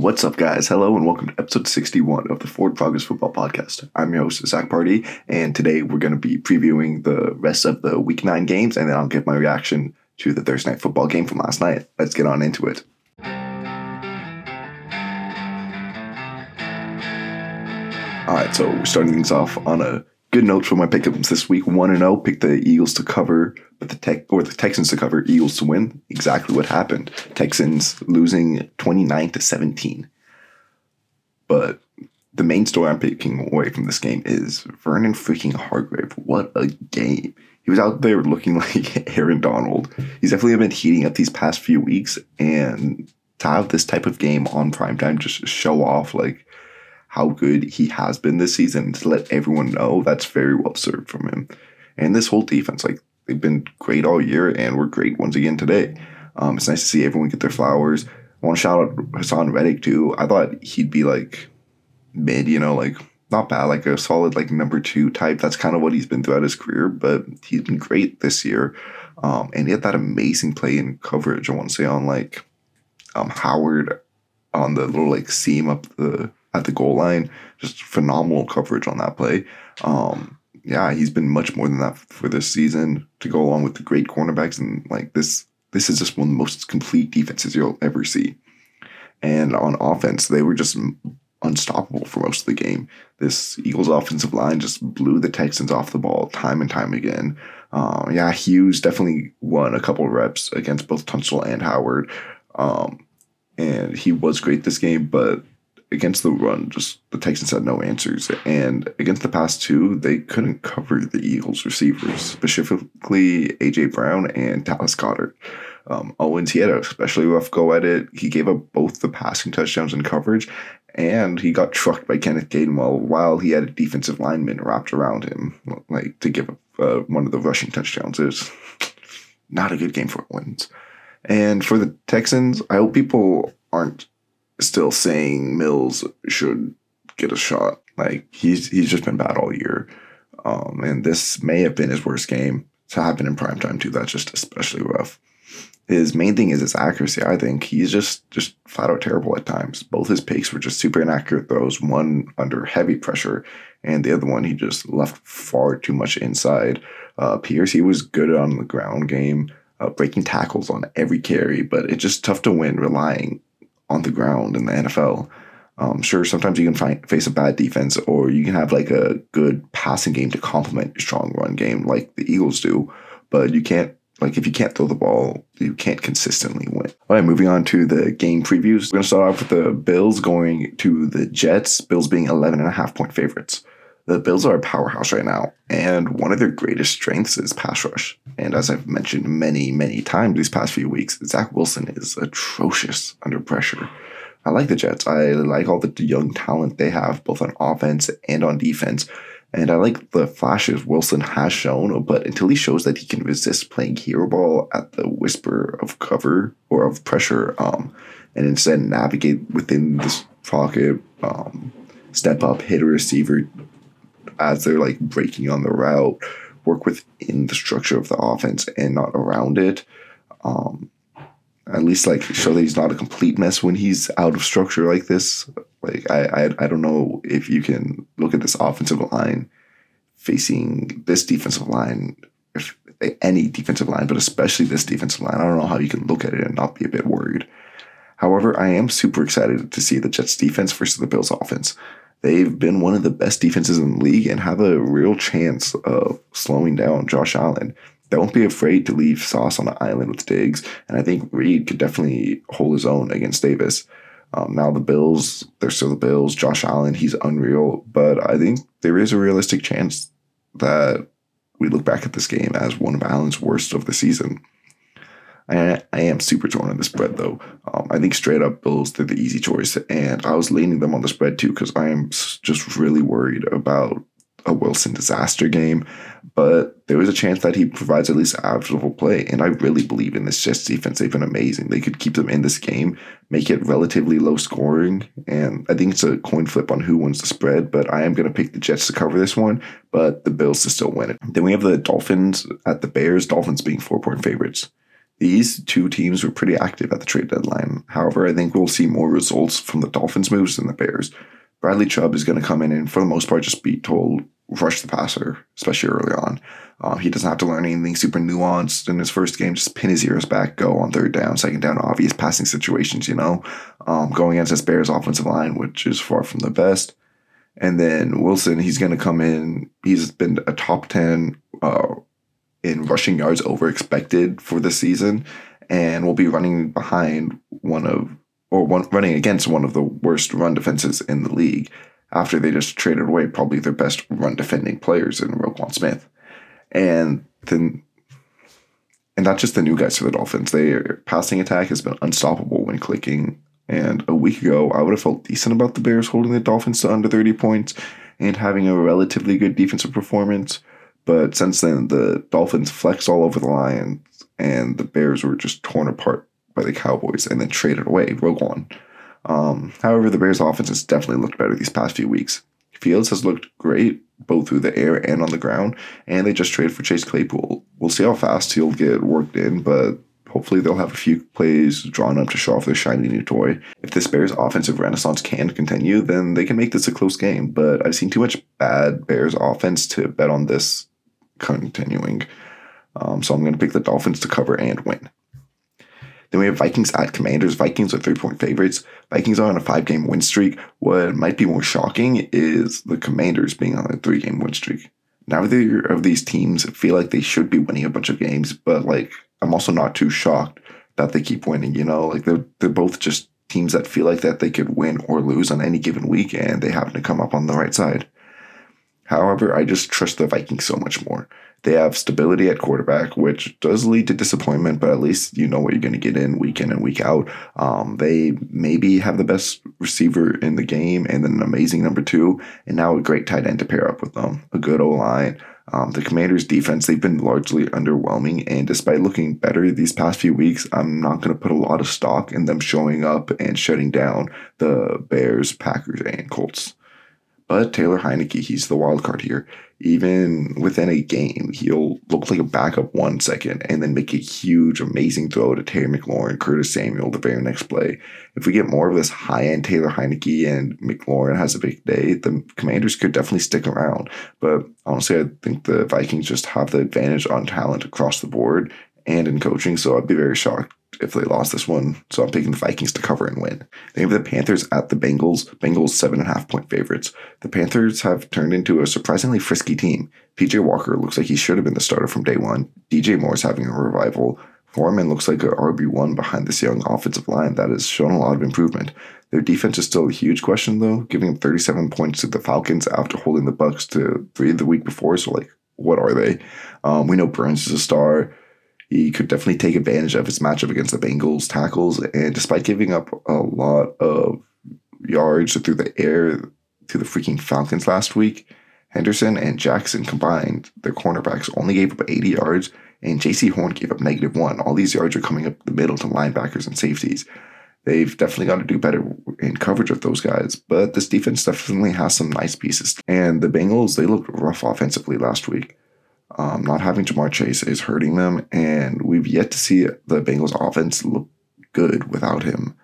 What's up, guys? Hello, and welcome to episode 61 of the Forward Progress Football Podcast. I'm your host, Zac Pardi, and today we're going to be previewing the rest of the Week 9 games, and then I'll give my reaction to the Thursday Night Football game from last night. Let's get on into it. All right, so we're starting things off on a good notes for my pickups this week. One and zero, pick the Eagles to cover, but the tech or the Texans to cover, Eagles to win. Exactly what happened. Texans losing twenty nine to seventeen. But the main story I'm picking away from this game is Vernon freaking Hargrave. What a game! He was out there looking like Aaron Donald. He's definitely been heating up these past few weeks, and to have this type of game on primetime just show off like how good he has been this season to let everyone know that's very well served from him. And this whole defense, like they've been great all year and we're great once again today. Um, it's nice to see everyone get their flowers. I want to shout out Haason Reddick too. I thought he'd be like mid, you know, like not bad, like a solid like number two type. That's kind of what he's been throughout his career, but he's been great this year. Um, and he had that amazing play in coverage. I want to say on like um, Howard on the little like seam up the at the goal line. Just phenomenal coverage on that play. Um, yeah, he's been much more than that for this season to go along with the great cornerbacks and like this. This is just one of the most complete defenses you'll ever see. And on offense, they were just unstoppable for most of the game. This Eagles offensive line just blew the Texans off the ball time and time again. Um, yeah, Hughes definitely won a couple reps against both Tunsil and Howard. Um, and he was great this game, but against the run, just the Texans had no answers. And against the pass two, they couldn't cover the Eagles receivers, specifically AJ Brown and Dallas Goedert. Um, Owens, he had a especially rough go at it. He gave up both the passing touchdowns and coverage, and he got trucked by Kenneth Gainwell while he had a defensive lineman wrapped around him, like to give up uh, one of the rushing touchdowns. It was not a good game for Owens. And for the Texans, I hope people aren't still saying Mills should get a shot. Like he's he's just been bad all year. Um, and this may have been his worst game to happen in prime time too. That's just especially rough. His main thing is his accuracy. I think he's just just flat out terrible at times. Both his picks were just super inaccurate throws. One under heavy pressure, and the other one he just left far too much inside. Uh, Pierce he was good on the ground game, uh, breaking tackles on every carry, but it's just tough to win relying on the ground in the NFL. Um, sure, sometimes you can find, face a bad defense, or you can have like a good passing game to complement your strong run game, like the Eagles do. But you can't, like, if you can't throw the ball, you can't consistently win. All right, moving on to the game previews. We're going to start off with the Bills going to the Jets, Bills being 11 and a half point favorites. The Bills are a powerhouse right now, and one of their greatest strengths is pass rush. And as I've mentioned many, many times these past few weeks, Zach Wilson is atrocious under pressure. I like the Jets. I like all the young talent they have, both on offense and on defense. And I like the flashes Wilson has shown, but until he shows that he can resist playing hero ball at the whisper of cover or of pressure, um, and instead navigate within this pocket, um, step up, hit a receiver, as they're like breaking on the route, work within the structure of the offense and not around it. Um, at least like show that he's not a complete mess when he's out of structure like this. Like I, I, I don't know if you can look at this offensive line facing this defensive line, if any defensive line, but especially this defensive line. I don't know how you can look at it and not be a bit worried. However, I am super excited to see the Jets defense versus the Bills offense. They've been one of the best defenses in the league and have a real chance of slowing down Josh Allen. Don't be afraid to leave Sauce on the island with Diggs, and I think Reed could definitely hold his own against Davis. Um, now the Bills, they're still the Bills. Josh Allen, he's unreal, but I think there is a realistic chance that we look back at this game as one of Allen's worst of the season. I, I am super torn on the spread though. Um, I think straight up Bills they're the easy choice, and I was leaning them on the spread too because I am just really worried about a Wilson disaster game. But there is a chance that he provides at least average play, and I really believe in this Jets defense. They've been amazing. They could keep them in this game, make it relatively low scoring, and I think it's a coin flip on who wins the spread. But I am going to pick the Jets to cover this one, but the Bills to still win it. Then we have the Dolphins at the Bears. Dolphins being four point favorites. These two teams were pretty active at the trade deadline. However, I think we'll see more results from the Dolphins' moves than the Bears. Bradley Chubb is going to come in and, for the most part, just be told rush the passer, especially early on. Uh, he doesn't have to learn anything super nuanced in his first game. Just pin his ears back, go on third down, second down, obvious passing situations, you know, um, going against this Bears offensive line, which is far from the best. And then Wilson, he's going to come in. He's been a top 10 uh, in rushing yards over expected for the season and will be running behind one of, or one, running against one of the worst run defenses in the league after they just traded away probably their best run defending players in Roquan Smith. And then, and not just the new guys for the Dolphins. Their passing attack has been unstoppable when clicking. And a week ago, I would have felt decent about the Bears holding the Dolphins to under 30 points and having a relatively good defensive performance. But since then, the Dolphins flexed all over the Lions, and the Bears were just torn apart by the Cowboys and then traded away Roquan. Um, however, the Bears' offense has definitely looked better these past few weeks. Fields has looked great both through the air and on the ground, and they just traded for Chase Claypool. We'll see how fast he'll get worked in, but hopefully they'll have a few plays drawn up to show off their shiny new toy. If this Bears offensive renaissance can continue, then they can make this a close game, but I've seen too much bad Bears offense to bet on this continuing. Um, so I'm going to pick the Dolphins to cover and win. Then we have Vikings at Commanders. Vikings are three point favorites. Vikings are on a five game win streak. What might be more shocking is the Commanders being on a three game win streak. Neither of these teams feel like they should be winning a bunch of games, but like I'm also not too shocked that they keep winning. You know, like they're they're both just teams that feel like that they could win or lose on any given week, and they happen to come up on the right side. However, I just trust the Vikings so much more. They have stability at quarterback, which does lead to disappointment, but at least you know what you're going to get in week in and week out. Um, they maybe have the best receiver in the game and then an amazing number two, and now a great tight end to pair up with them. A good O line. Um, the Commanders' defense, they've been largely underwhelming, and despite looking better these past few weeks, I'm not going to put a lot of stock in them showing up and shutting down the Bears, Packers, and Colts. But Taylor Heinicke, he's the wild card here. Even within a game, he'll look like a backup one second and then make a huge, amazing throw to Terry McLaurin, Curtis Samuel the very next play. If we get more of this high end Taylor Heinicke and McLaurin has a big day, the Commanders could definitely stick around. But honestly, I think the Vikings just have the advantage on talent across the board and in coaching. So I'd be very shocked if they lost this one. So I'm picking the Vikings to cover and win. They have the Panthers at the Bengals. Bengals seven and a half point favorites. The Panthers have turned into a surprisingly frisky team. PJ Walker looks like he should have been the starter from day one. DJ Moore's having a revival. Foreman looks like a RB1 behind this young offensive line that has shown a lot of improvement. Their defense is still a huge question though, giving up 37 points to the Falcons after holding the Bucs to three the week before. So like, what are they? Um, we know Burns is a star he could definitely take advantage of his matchup against the Bengals tackles. And despite giving up a lot of yards through the air to the freaking Falcons last week, Henderson and Jackson combined, their cornerbacks only gave up 80 yards, and JC Horn gave up negative one. All these yards are coming up the middle to linebackers and safeties. They've definitely got to do better in coverage of those guys, but this defense definitely has some nice pieces. And the Bengals, they looked rough offensively last week. Um, not having Ja'Marr Chase is hurting them, and we've yet to see the Bengals offense look good without him.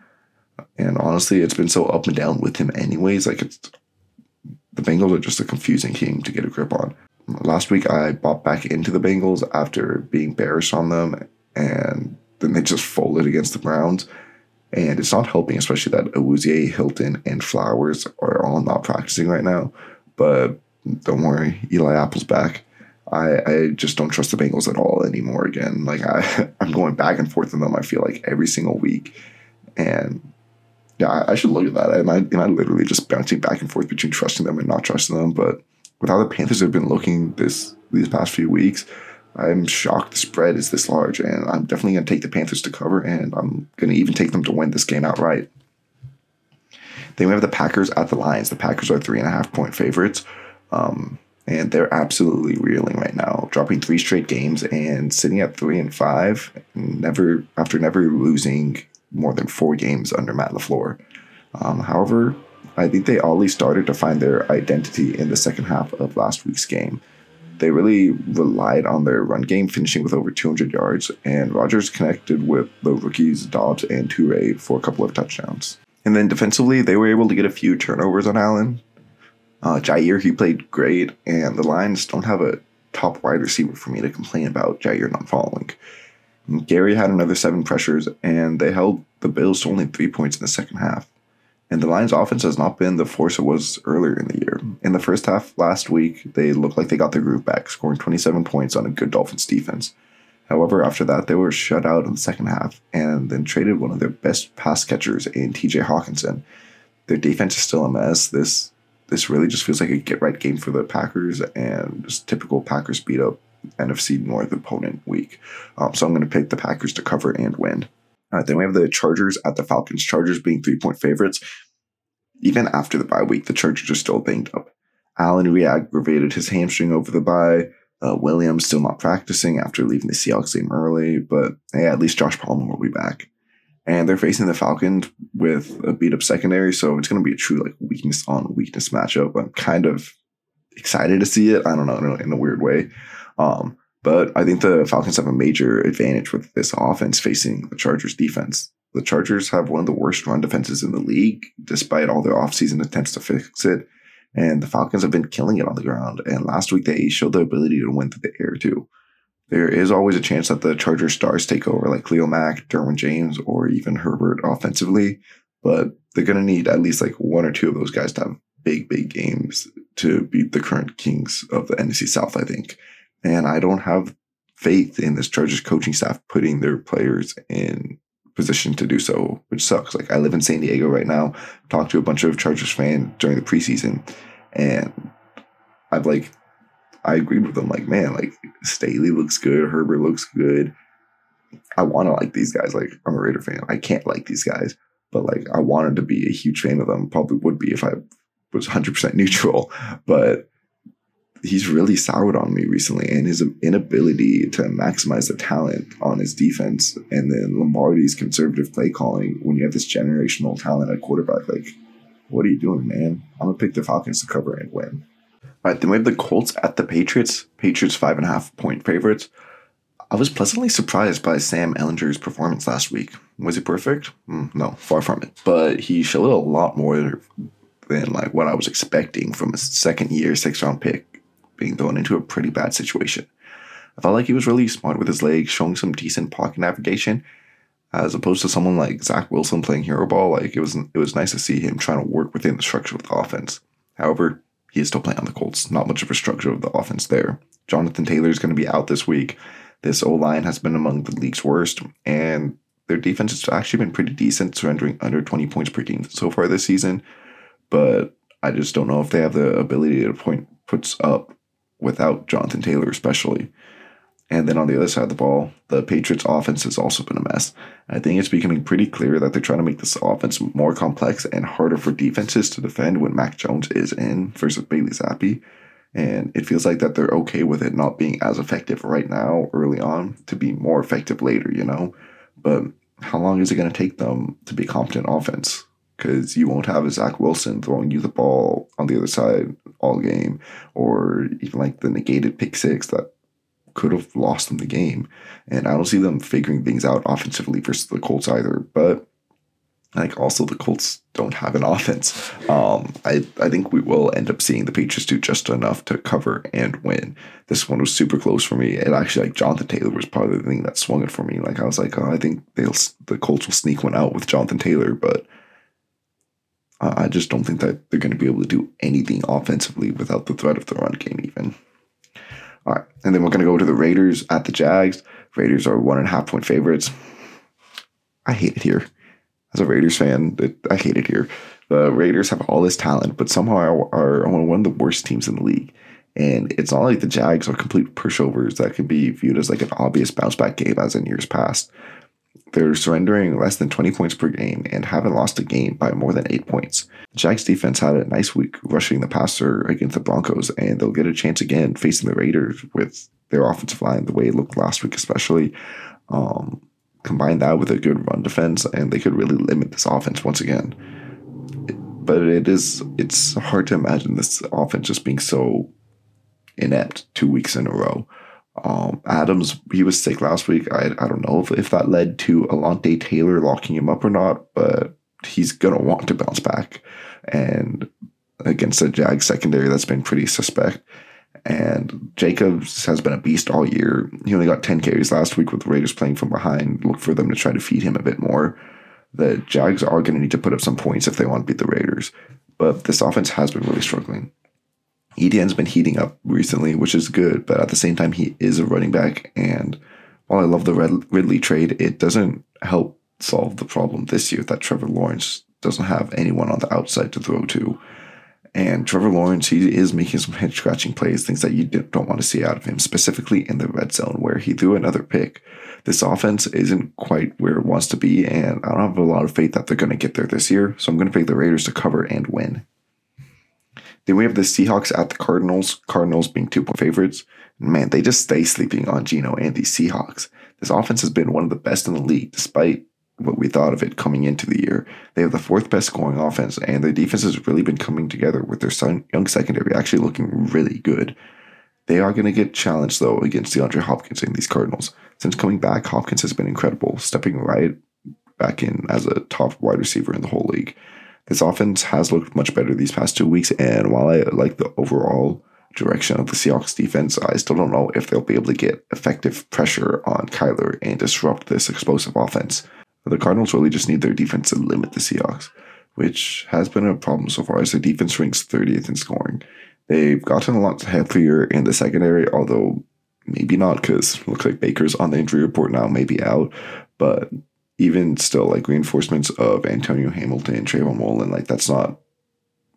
And honestly, it's been so up and down with him, anyways. Like it's the Bengals are just a confusing team to get a grip on. Last week, I bought back into the Bengals after being bearish on them, and then they just folded against the Browns. And it's not helping, especially that Awuzie, Hilton, and Flowers are all not practicing right now. But don't worry, Eli Apple's back. I, I just don't trust the Bengals at all anymore again. Like I, I'm going back and forth in them, I feel like every single week. And yeah, I, I should look at that. And I, am I literally just bouncing back and forth between trusting them and not trusting them? But with how the Panthers have been looking this these past few weeks, I'm shocked the spread is this large. And I'm definitely to take the Panthers to cover, and I'm to even take them to win this game outright. Then we have the Packers at the Lions. The Packers are three and a half point favorites. Um, and they're absolutely reeling right now, dropping three straight games and sitting at three and five, never after never losing more than four games under Matt LaFleur. Um, however, I think they already started to find their identity in the second half of last week's game. they really relied on their run game, finishing with over 200 yards, and Rodgers connected with the rookies Doubs and Toure for a couple of touchdowns. And then defensively, they were able to get a few turnovers on Allen. Uh, Jaire, he played great, and the Lions don't have a top wide receiver for me to complain about Jaire not following. Gary had another seven pressures, and they held the Bills to only three points in the second half. And the Lions' offense has not been the force it was earlier in the year. In the first half last week, they looked like they got their groove back, scoring 27 points on a good Dolphins defense. However, after that, they were shut out in the second half and then traded one of their best pass catchers in TJ Hockenson. Their defense is still a mess. This this really just feels like a get right game for the Packers and just typical Packers beat up NFC North opponent week. Um, so I'm going to pick the Packers to cover and win. All right, then we have the Chargers at the Falcons. Chargers being three point favorites. Even after the bye week, the Chargers are still banged up. Allen re-aggravated his hamstring over the bye. Uh, Williams still not practicing after leaving the Seahawks game early, but hey, at least Josh Palmer will be back. And they're facing the Falcons with a beat up secondary, so it's going to be a true like weakness on weakness matchup. I'm kind of excited to see it. I don't know in a weird way. Um, but I think the Falcons have a major advantage with this offense facing the Chargers defense. The Chargers have one of the worst run defenses in the league, despite all their offseason attempts to fix it. And the Falcons have been killing it on the ground. And last week they showed the ability to win through the air too. There is always a chance that the Chargers stars take over, like Khalil Mack, Derwin James, or even Herbert offensively. But they're going to need at least like one or two of those guys to have big, big games to beat the current kings of the NFC South, I think. And I don't have faith in this Chargers coaching staff putting their players in position to do so, which sucks. Like I live in San Diego right now, talked to a bunch of Chargers fans during the preseason, and I've like I agreed with them. Like, man, like Staley looks good, Herbert looks good. I want to like these guys. Like, I'm a Raider fan. I can't like these guys, but like, I wanted to be a huge fan of them. Probably would be if I was 100% neutral. But he's really soured on me recently, and his inability to maximize the talent on his defense, and then Lombardi's conservative play calling when you have this generational talent at quarterback. Like, what are you doing, man? I'm gonna pick the Falcons to cover and win. All right, then we have the Colts at the Patriots. Patriots five and a half point favorites. I was pleasantly surprised by Sam Ehlinger's performance last week. Was he perfect? Mm, no, far from it. But he showed a lot more than like what I was expecting from a second year six round pick being thrown into a pretty bad situation. I felt like he was really smart with his legs, showing some decent pocket navigation, as opposed to someone like Zach Wilson playing hero ball. Like it was, it was nice to see him trying to work within the structure of the offense. However, he is still playing on the Colts. Not much of a structure of the offense there. Jonathan Taylor is going to be out this week. This O line has been among the league's worst, and their defense has actually been pretty decent, surrendering under 20 points per game so far this season. But I just don't know if they have the ability to point puts up without Jonathan Taylor, especially. And then on the other side of the ball, the Patriots offense has also been a mess. I think it's becoming pretty clear that they're trying to make this offense more complex and harder for defenses to defend when Mac Jones is in versus Bailey Zappe. And it feels like that they're okay with it not being as effective right now, early on, to be more effective later, you know? But how long is it going to take them to be competent offense? because you won't have a Zach Wilson throwing you the ball on the other side all game, or even like the negated pick six that could have lost them the game. And I don't see them figuring things out offensively versus the Colts either. But like also the Colts don't have an offense. Um, I I think we will end up seeing the Patriots do just enough to cover and win. This one was super close for me. And actually, like Jonathan Taylor was of the thing that swung it for me. Like I was like, oh, I think they'll the Colts will sneak one out with Jonathan Taylor, but I just don't think that they're going to be able to do anything offensively without the threat of the run game, even. All right. And then we're going to go to the Raiders at the Jags. Raiders are one and a half point favorites. I hate it here. As a Raiders fan, I hate it here. The Raiders have all this talent, but somehow are, are one of the worst teams in the league. And it's not like the Jags are complete pushovers that can be viewed as like an obvious bounce back game as in years past. They're surrendering less than 20 points per game and haven't lost a game by more than eight points. The Jags defense had a nice week rushing the passer against the Broncos, and they'll get a chance again facing the Raiders with their offensive line the way it looked last week, especially. Um, combine that with a good run defense, and they could really limit this offense once again. But it is it's hard to imagine this offense just being so inept two weeks in a row. Um, Adams, he was sick last week. I, I don't know if, if that led to Alontae Taylor locking him up or not, but he's going to want to bounce back. And against the Jag secondary, that's been pretty suspect. And Jacobs has been a beast all year. He only got 10 carries last week with the Raiders playing from behind. Look for them to try to feed him a bit more. The Jags are going to need to put up some points if they want to beat the Raiders. But this offense has been really struggling. Etienne's been heating up recently, which is good, but at the same time, he is a running back. And while I love the Ridley trade, it doesn't help solve the problem this year that Trevor Lawrence doesn't have anyone on the outside to throw to. And Trevor Lawrence, he is making some head scratching plays, things that you don't want to see out of him, specifically in the red zone where he threw another pick. This offense isn't quite where it wants to be, and I don't have a lot of faith that they're going to get there this year. So I'm going to pick the Raiders to cover and win. Then we have the Seahawks at the Cardinals, Cardinals being two point favorites. Man, they just stay sleeping on Geno and the Seahawks. This offense has been one of the best in the league, despite what we thought of it coming into the year. They have the fourth best scoring offense, and their defense has really been coming together with their son, young secondary actually looking really good. They are going to get challenged, though, against DeAndre Hopkins and these Cardinals. Since coming back, Hopkins has been incredible, stepping right back in as a top wide receiver in the whole league. This offense has looked much better these past two weeks, and while I like the overall direction of the Seahawks defense, I still don't know if they'll be able to get effective pressure on Kyler and disrupt this explosive offense. The Cardinals really just need their defense to limit the Seahawks, which has been a problem so far as their defense ranks 30th in scoring. They've gotten a lot healthier in the secondary, although maybe not because looks like Baker's on the injury report now, maybe out. But even still, like reinforcements of Antonio Hamilton, Trayvon Mullen, like that's not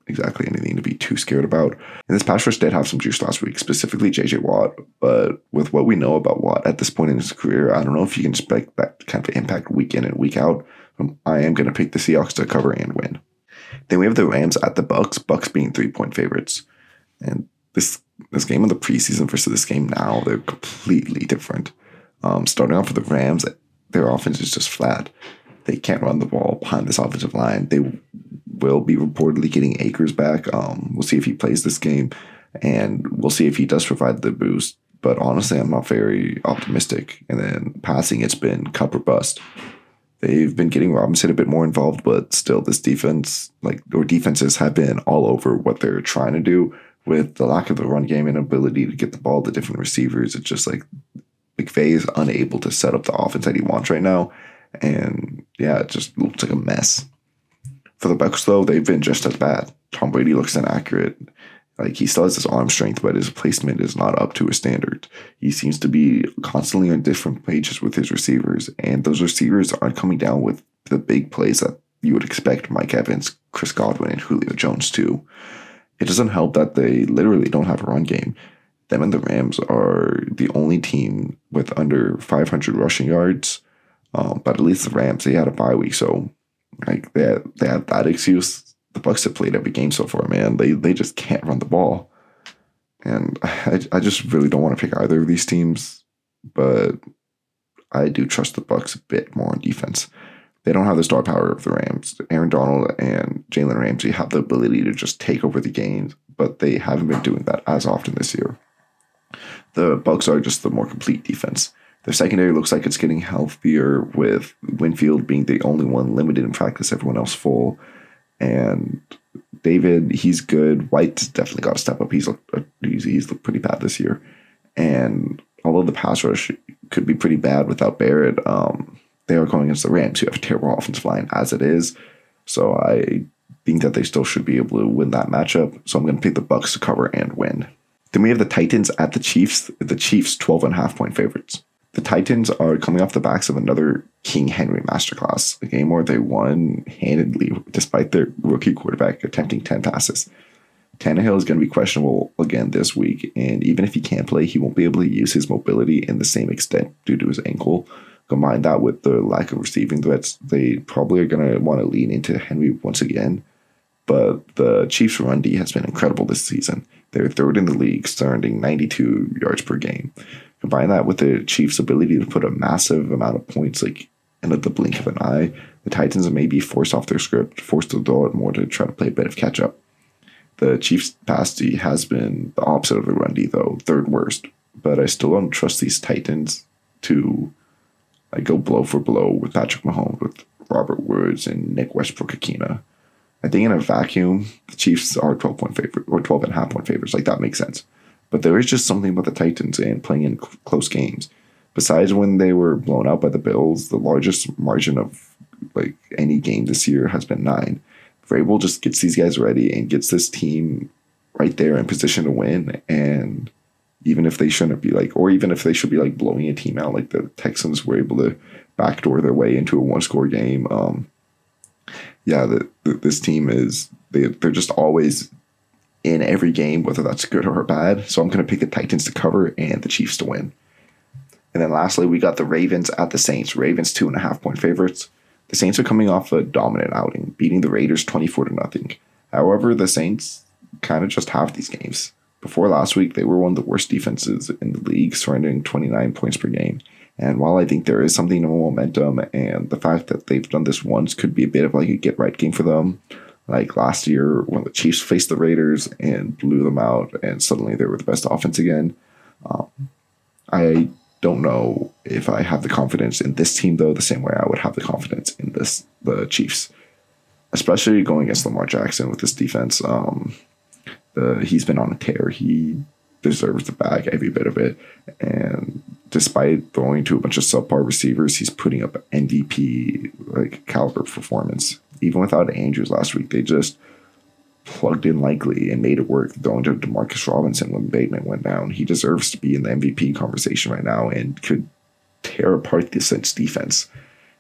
exactly anything to be too scared about. And this pass rush did have some juice last week, specifically JJ Watt. But with what we know about Watt at this point in his career, I don't know if you can expect that kind of impact week in and week out. Um, I am going to pick the Seahawks to cover and win. Then we have the Rams at the Bucs. Bucs being three point favorites, and this this game of the preseason versus this game now they're completely different. Um, starting off with the Rams, their offense is just flat. They can't run the ball behind this offensive line. They will be reportedly getting Akers back. Um, we'll see if he plays this game, and we'll see if he does provide the boost. But honestly, I'm not very optimistic. And then passing, it's been Kupp or bust. They've been getting Robinson a bit more involved, but still, this defense, like or defenses, have been all over what they're trying to do with the lack of the run game and ability to get the ball to different receivers. It's just like McVay is unable to set up the offense that he wants right now, and yeah, it just looks like a mess. For the Bucs, though, they've been just as bad. Tom Brady looks inaccurate. Like he still has his arm strength, but his placement is not up to his standard. He seems to be constantly on different pages with his receivers, and those receivers aren't coming down with the big plays that you would expect Mike Evans, Chris Godwin, and Julio Jones to. It doesn't help that they literally don't have a run game. Them and the Rams are the only team with under 500 rushing yards. Um, but at least the Rams, they had a bye week, so like they had, they had that excuse. The Bucs have played every game so far, man. They they just can't run the ball, and I I just really don't want to pick either of these teams, but I do trust the Bucs a bit more on defense. They don't have the star power of the Rams. Aaron Donald and Jalen Ramsey have the ability to just take over the games, but they haven't been doing that as often this year. The Bucs are just the more complete defense. Their secondary looks like it's getting healthier with Winfield being the only one limited in practice, everyone else full. And David, he's good. White's definitely got to step up. He's looked, uh, he's, he's looked pretty bad this year. And although the pass rush could be pretty bad without Barrett, um, they are going against the Rams, who have a terrible offensive line as it is. So I think that they still should be able to win that matchup. So I'm going to pick the Bucs to cover and win. Then we have the Titans at the Chiefs. The Chiefs 12 and a half point favorites. The Titans are coming off the backs of another King Henry masterclass, a game where they won handedly despite their rookie quarterback attempting 10 passes. Tannehill is going to be questionable again this week, and even if he can't play, he won't be able to use his mobility in the same extent due to his ankle. Combine that with the lack of receiving threats, they probably are going to want to lean into Henry once again. But the Chiefs' run D has been incredible this season. They're third in the league, starting 92 yards per game. Combine that with the Chiefs' ability to put a massive amount of points, like in the blink of an eye, the Titans may be forced off their script, forced to throw it more to try to play a bit of catch up. The Chiefs' pass has been the opposite of the run D, though, third worst. But I still don't trust these Titans to like go blow for blow with Patrick Mahomes, with Robert Woods and Nick Westbrook-Ikhine. I think in a vacuum, the Chiefs are 12 point favorite or 12 and a half point favorites. Like that makes sense. But there is just something about the Titans and playing in cl- close games. Besides when they were blown out by the Bills, the largest margin of like any game this year has been nine. Vrabel just gets these guys ready and gets this team right there in position to win. And even if they shouldn't be like, or even if they should be like blowing a team out, like the Texans were able to backdoor their way into a one score game. Um, yeah, the, the, this team is they they're just always in every game, whether that's good or bad. So I'm going to pick the Titans to cover and the Chiefs to win. And then lastly, we got the Ravens at the Saints. Ravens two and a half point favorites. The Saints are coming off a dominant outing, beating the Raiders 24 to nothing. However, the Saints kind of just have these games. Before last week, they were one of the worst defenses in the league, surrendering 29 points per game. And while I think there is something of momentum, and the fact that they've done this once could be a bit of like a get right game for them, like last year when the Chiefs faced the Raiders and blew them out, and suddenly they were the best offense again. Um, I don't know if I have the confidence in this team though, the same way I would have the confidence in this the Chiefs, especially going against Lamar Jackson with this defense. Um, the he's been on a tear. He deserves the bag every bit of it, and despite throwing to a bunch of subpar receivers, he's putting up MVP like caliber performance. Even without Andrews last week, they just plugged in likely and made it work. Throwing to Demarcus Robinson when Bateman went down, he deserves to be in the MVP conversation right now and could tear apart the Saints defense.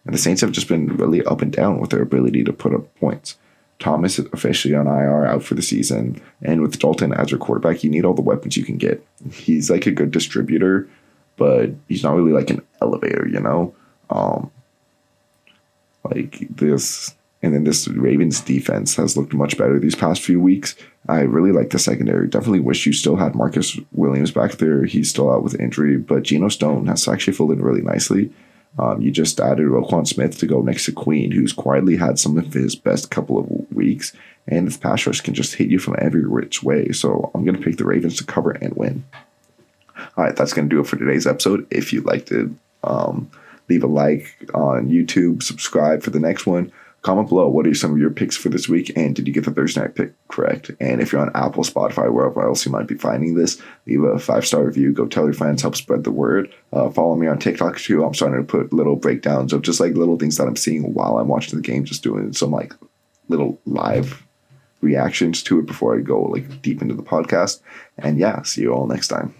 And the Saints have just been really up and down with their ability to put up points. Thomas is officially on IR out for the season. And with Dalton as your quarterback, you need all the weapons you can get. He's like a good distributor, but he's not really like an elevator, you know? Um, like this and then this Ravens defense has looked much better these past few weeks. I really like the secondary. Definitely wish you still had Marcus Williams back there. He's still out with injury, but Geno Stone has actually filled in really nicely. Um, you just added Roquan Smith to go next to Queen, who's quietly had some of his best couple of weeks, and this pass rush can just hit you from every which way. So I'm going to pick the Ravens to cover and win. All right, that's going to do it for today's episode. If you liked it, um, leave a like on YouTube, subscribe for the next one. Comment below what are some of your picks for this week, and did you get the Thursday night pick correct? And if you're on Apple, Spotify, wherever else you might be finding this, leave a five star review. Go tell your friends, help spread the word. Uh, follow me on TikTok too. I'm starting to put little breakdowns of just like little things that I'm seeing while I'm watching the game, just doing some like little live reactions to it before I go like deep into the podcast. And yeah, see you all next time.